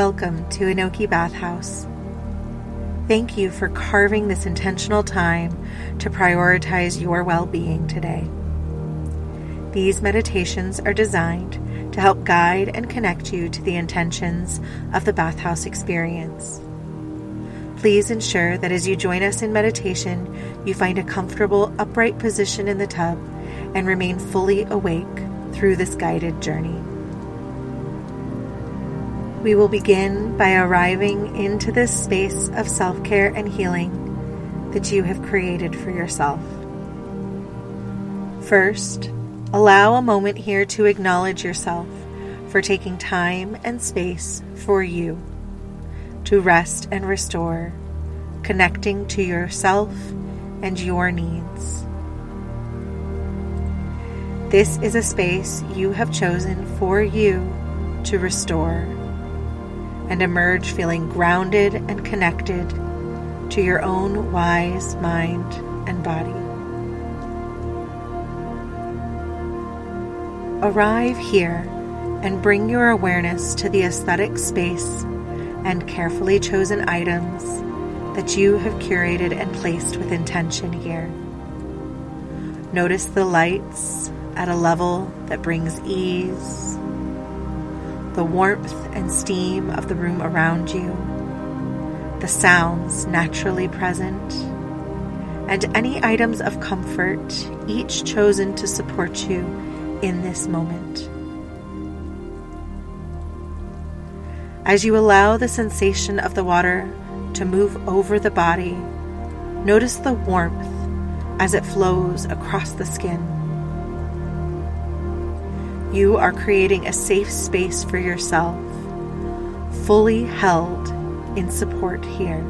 Welcome to Enoki Bathhouse. Thank you for carving this intentional time to prioritize your well being today. These meditations are designed to help guide and connect you to the intentions of the bathhouse experience. Please ensure that as you join us in meditation, you find a comfortable, upright position in the tub and remain fully awake through this guided journey. We will begin by arriving into this space of self care and healing that you have created for yourself. First, allow a moment here to acknowledge yourself for taking time and space for you to rest and restore, connecting to yourself and your needs. This is a space you have chosen for you to restore and emerge feeling grounded and connected to your own wise mind and body. Arrive here and bring your awareness to the aesthetic space and carefully chosen items that you have curated and placed with intention here. Notice the lights at a level that brings ease, the warmth and steam of the room around you, the sounds naturally present, and any items of comfort, each chosen to support you in this moment. As you allow the sensation of the water to move over the body, notice the warmth as it flows across the skin. You are creating a safe space for yourself, fully held in support here.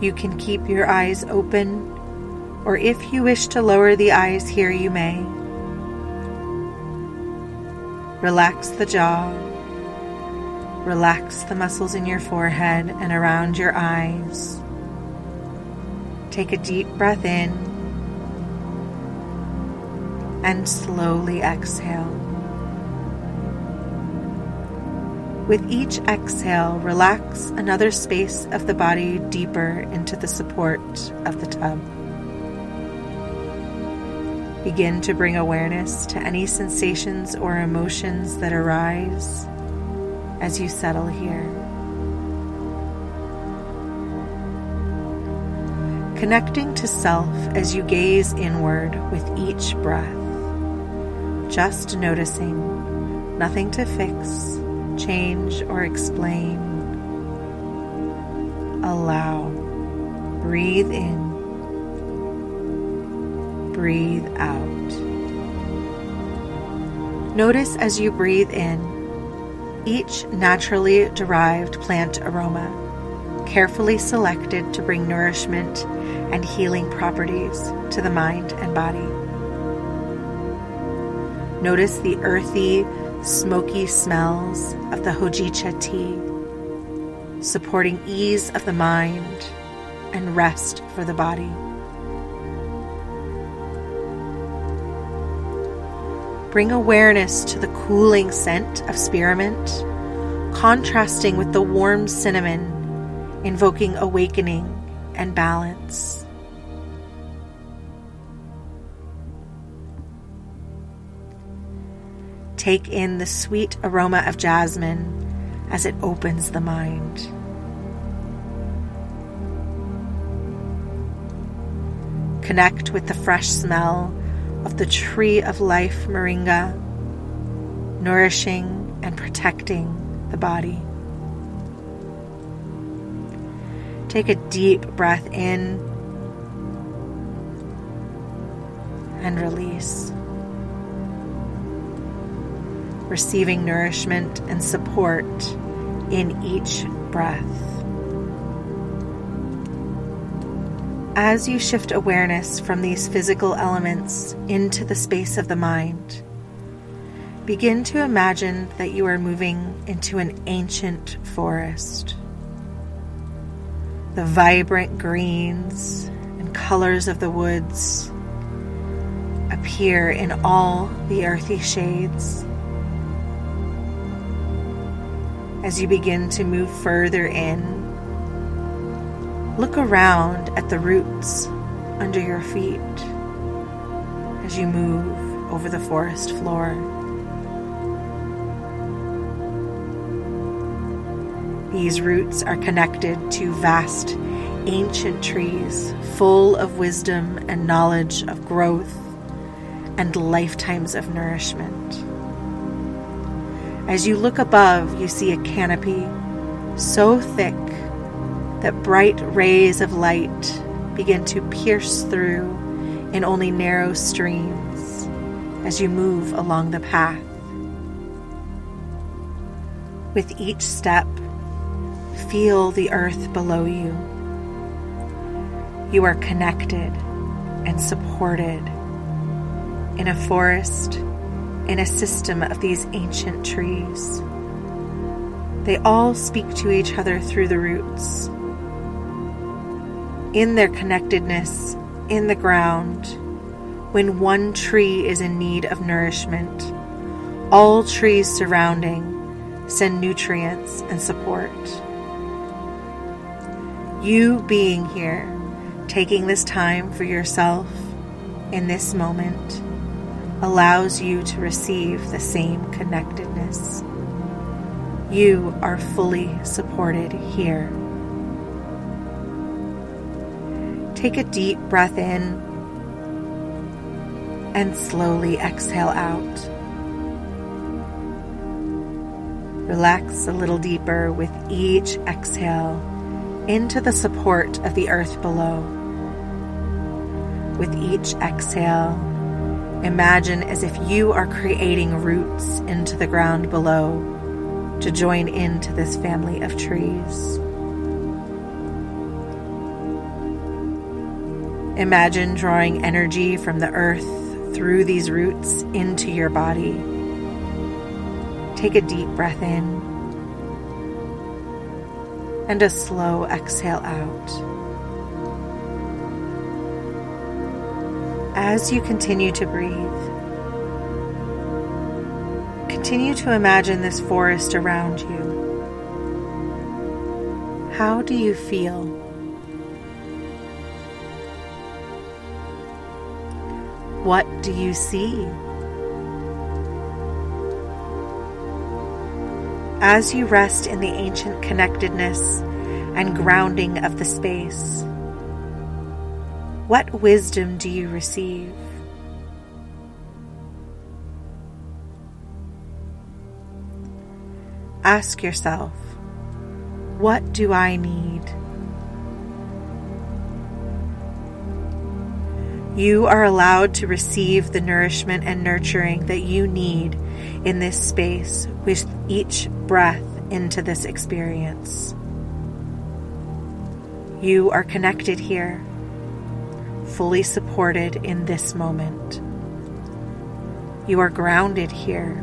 You can keep your eyes open, or if you wish to lower the eyes here, you may. Relax the jaw. Relax the muscles in your forehead and around your eyes. Take a deep breath in and slowly exhale. With each exhale, relax another space of the body deeper into the support of the tub. Begin to bring awareness to any sensations or emotions that arise as you settle here. Connecting to self as you gaze inward with each breath. Just noticing, nothing to fix, change, or explain. Allow. Breathe in breathe out. Notice as you breathe in each naturally derived plant aroma, carefully selected to bring nourishment and healing properties to the mind and body. Notice the earthy, smoky smells of the hojicha tea, supporting ease of the mind and rest for the body. Bring awareness to the cooling scent of spearmint, contrasting with the warm cinnamon, invoking awakening and balance. Take in the sweet aroma of jasmine as it opens the mind. Connect with the fresh smell of the tree of life moringa, nourishing and protecting the body. Take a deep breath in and release. Receiving nourishment and support in each breath. As you shift awareness from these physical elements into the space of the mind, begin to imagine that you are moving into an ancient forest. The vibrant greens and colors of the woods appear in all the earthy shades. As you begin to move further in, look around at the roots under your feet as you move over the forest floor. These roots are connected to vast ancient trees full of wisdom and knowledge of growth and lifetimes of nourishment. As you look above, you see a canopy so thick that bright rays of light begin to pierce through in only narrow streams as you move along the path. With each step, feel the earth below you. You are connected and supported in a forest, in a system of these ancient trees. They all speak to each other through the roots. In their connectedness in the ground, when one tree is in need of nourishment, all trees surrounding send nutrients and support. You being here, taking this time for yourself in this moment, allows you to receive the same connectedness. You are fully supported here. Take a deep breath in and slowly exhale out. Relax a little deeper with each exhale into the support of the earth below. With each exhale, imagine as if you are creating roots into the ground below to join into this family of trees. Imagine drawing energy from the earth through these roots into your body. Take a deep breath in and a slow exhale out. As you continue to breathe, Continue to imagine this forest around you. How do you feel? What do you see? As you rest in the ancient connectedness and grounding of the space, what wisdom do you receive? Ask yourself, what do I need? You are allowed to receive the nourishment and nurturing that you need in this space with each breath into this experience. You are connected here, fully supported in this moment. You are grounded here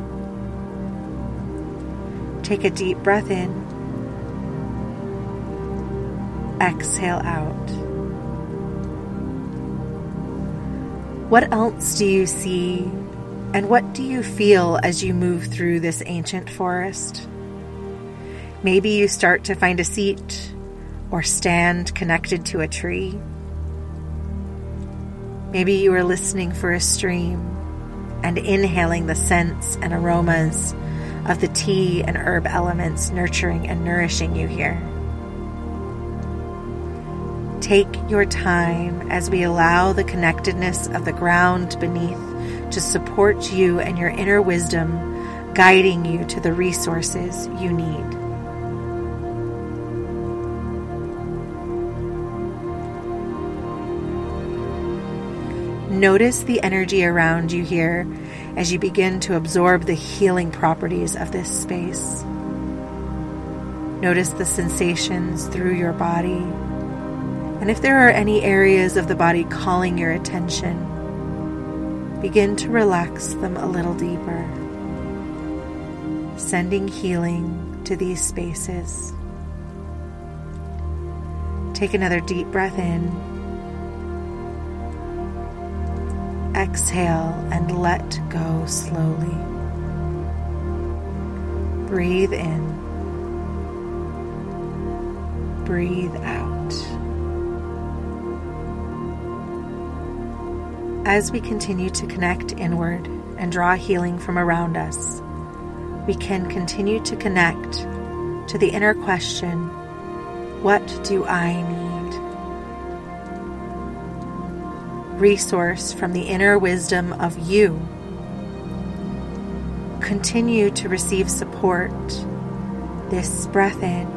Take a deep breath in. Exhale out. What else do you see and what do you feel as you move through this ancient forest? Maybe you start to find a seat or stand connected to a tree. Maybe you are listening for a stream and inhaling the scents and aromas of the tea and herb elements nurturing and nourishing you here. Take your time as we allow the connectedness of the ground beneath to support you and your inner wisdom, guiding you to the resources you need. Notice the energy around you here as you begin to absorb the healing properties of this space. Notice the sensations through your body. And if there are any areas of the body calling your attention, begin to relax them a little deeper, sending healing to these spaces. Take another deep breath in. Exhale and let go slowly. Breathe in. breathe out. As we continue to connect inward and draw healing from around us, we can continue to connect to the inner question What do I need? Resource from the inner wisdom of you. Continue to receive support. This breath in,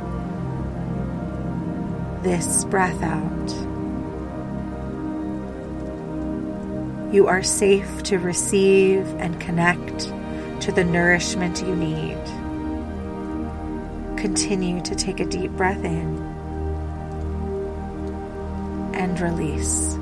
this breath out. You are safe to receive and connect to the nourishment you need. Continue to take a deep breath in and release.